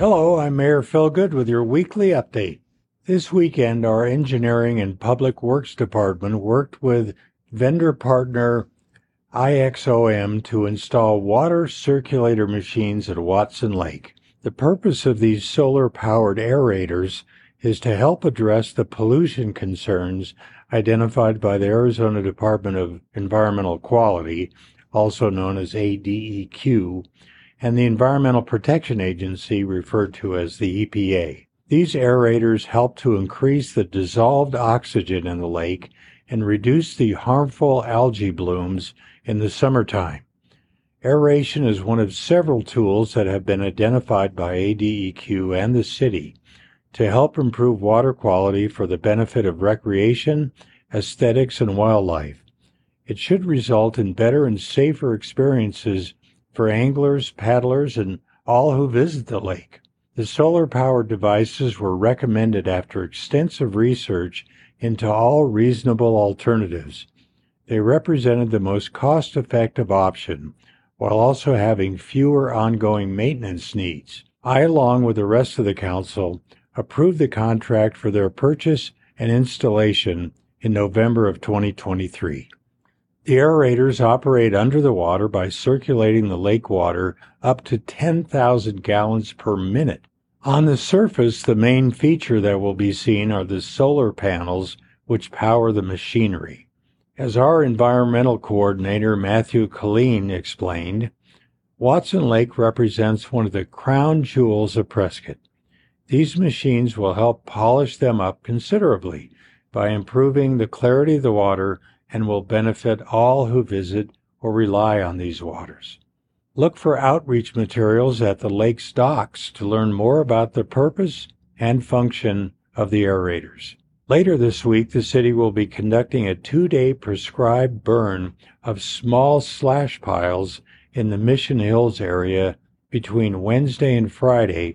Hello, I'm Mayor Phil Goode with your weekly update. This weekend, our Engineering and Public Works Department worked with vendor partner IXOM to install water circulator machines at Watson Lake. The purpose of these solar powered aerators is to help address the pollution concerns identified by the Arizona Department of Environmental Quality, also known as ADEQ, and the Environmental Protection Agency, referred to as the EPA. These aerators help to increase the dissolved oxygen in the lake and reduce the harmful algae blooms in the summertime. Aeration is one of several tools that have been identified by ADEQ and the city to help improve water quality for the benefit of recreation, aesthetics, and wildlife. It should result in better and safer experiences for anglers, paddlers, and all who visit the lake. The solar powered devices were recommended after extensive research into all reasonable alternatives. They represented the most cost effective option while also having fewer ongoing maintenance needs. I, along with the rest of the council, approved the contract for their purchase and installation in November of 2023. The aerators operate under the water by circulating the lake water up to 10,000 gallons per minute. On the surface, the main feature that will be seen are the solar panels which power the machinery. As our environmental coordinator Matthew Colleen explained, Watson Lake represents one of the crown jewels of Prescott. These machines will help polish them up considerably by improving the clarity of the water and will benefit all who visit or rely on these waters. Look for outreach materials at the lake's docks to learn more about the purpose and function of the aerators. Later this week, the city will be conducting a two day prescribed burn of small slash piles in the Mission Hills area between Wednesday and Friday,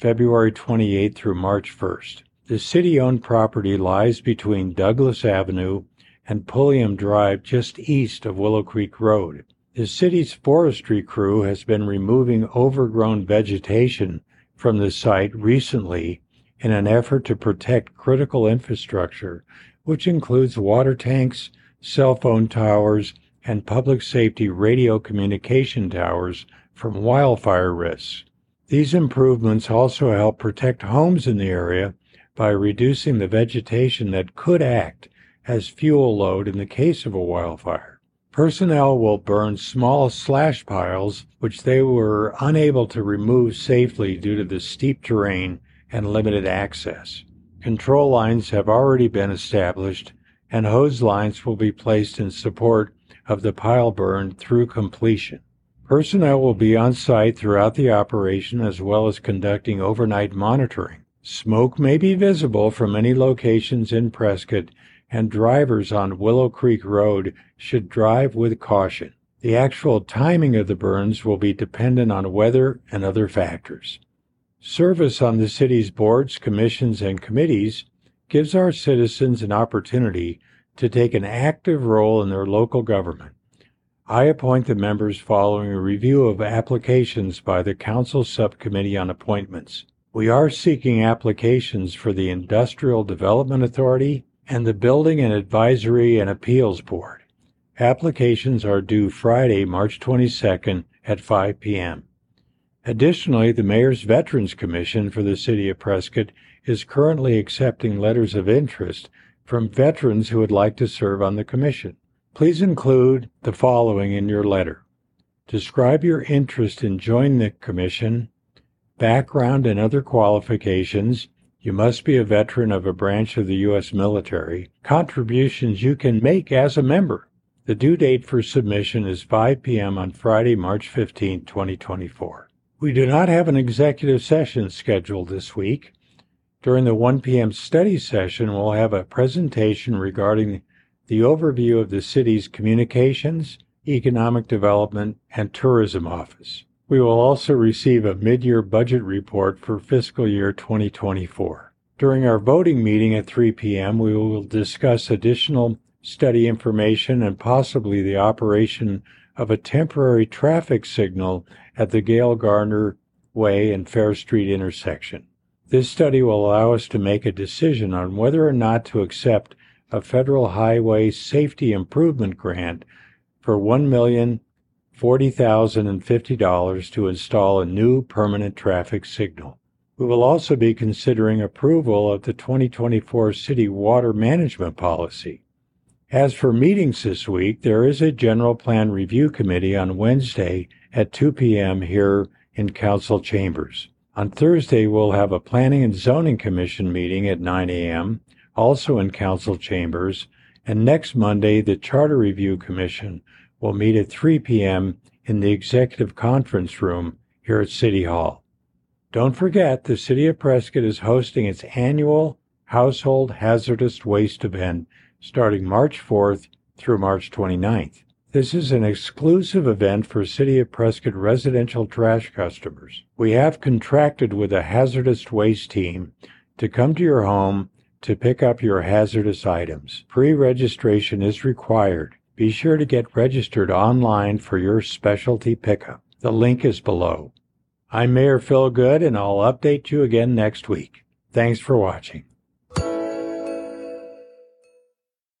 February 28 through March 1st. The city owned property lies between Douglas Avenue and Pulliam Drive just east of Willow Creek Road. The city's forestry crew has been removing overgrown vegetation from the site recently in an effort to protect critical infrastructure, which includes water tanks, cell phone towers, and public safety radio communication towers from wildfire risks. These improvements also help protect homes in the area by reducing the vegetation that could act as fuel load in the case of a wildfire. Personnel will burn small slash piles which they were unable to remove safely due to the steep terrain and limited access. Control lines have already been established and hose lines will be placed in support of the pile burn through completion. Personnel will be on site throughout the operation as well as conducting overnight monitoring. Smoke may be visible from many locations in Prescott and drivers on Willow Creek Road should drive with caution. The actual timing of the burns will be dependent on weather and other factors. Service on the city's boards, commissions, and committees gives our citizens an opportunity to take an active role in their local government. I appoint the members following a review of applications by the Council Subcommittee on Appointments. We are seeking applications for the Industrial Development Authority, and the Building and Advisory and Appeals Board. Applications are due Friday, March 22nd at 5 p.m. Additionally, the Mayor's Veterans Commission for the City of Prescott is currently accepting letters of interest from veterans who would like to serve on the commission. Please include the following in your letter. Describe your interest in joining the commission, background and other qualifications, you must be a veteran of a branch of the U.S. military. Contributions you can make as a member. The due date for submission is 5 p.m. on Friday, March 15, 2024. We do not have an executive session scheduled this week. During the 1 p.m. study session, we'll have a presentation regarding the overview of the city's communications, economic development, and tourism office. We will also receive a mid-year budget report for fiscal year 2024. During our voting meeting at 3 p.m., we will discuss additional study information and possibly the operation of a temporary traffic signal at the Gail Gardner Way and Fair Street intersection. This study will allow us to make a decision on whether or not to accept a federal highway safety improvement grant for $1,040,050 to install a new permanent traffic signal. We will also be considering approval of the 2024 city water management policy. As for meetings this week, there is a general plan review committee on Wednesday at 2 p.m. here in council chambers. On Thursday, we'll have a planning and zoning commission meeting at 9 a.m., also in council chambers, and next Monday, the charter review commission will meet at 3 p.m. in the executive conference room here at City Hall. Don't forget, the City of Prescott is hosting its annual Household Hazardous Waste event starting March 4th through March 29th. This is an exclusive event for City of Prescott residential trash customers. We have contracted with a hazardous waste team to come to your home to pick up your hazardous items. Pre registration is required. Be sure to get registered online for your specialty pickup. The link is below. I'm Mayor Phil Goode, and I'll update you again next week. Thanks for watching.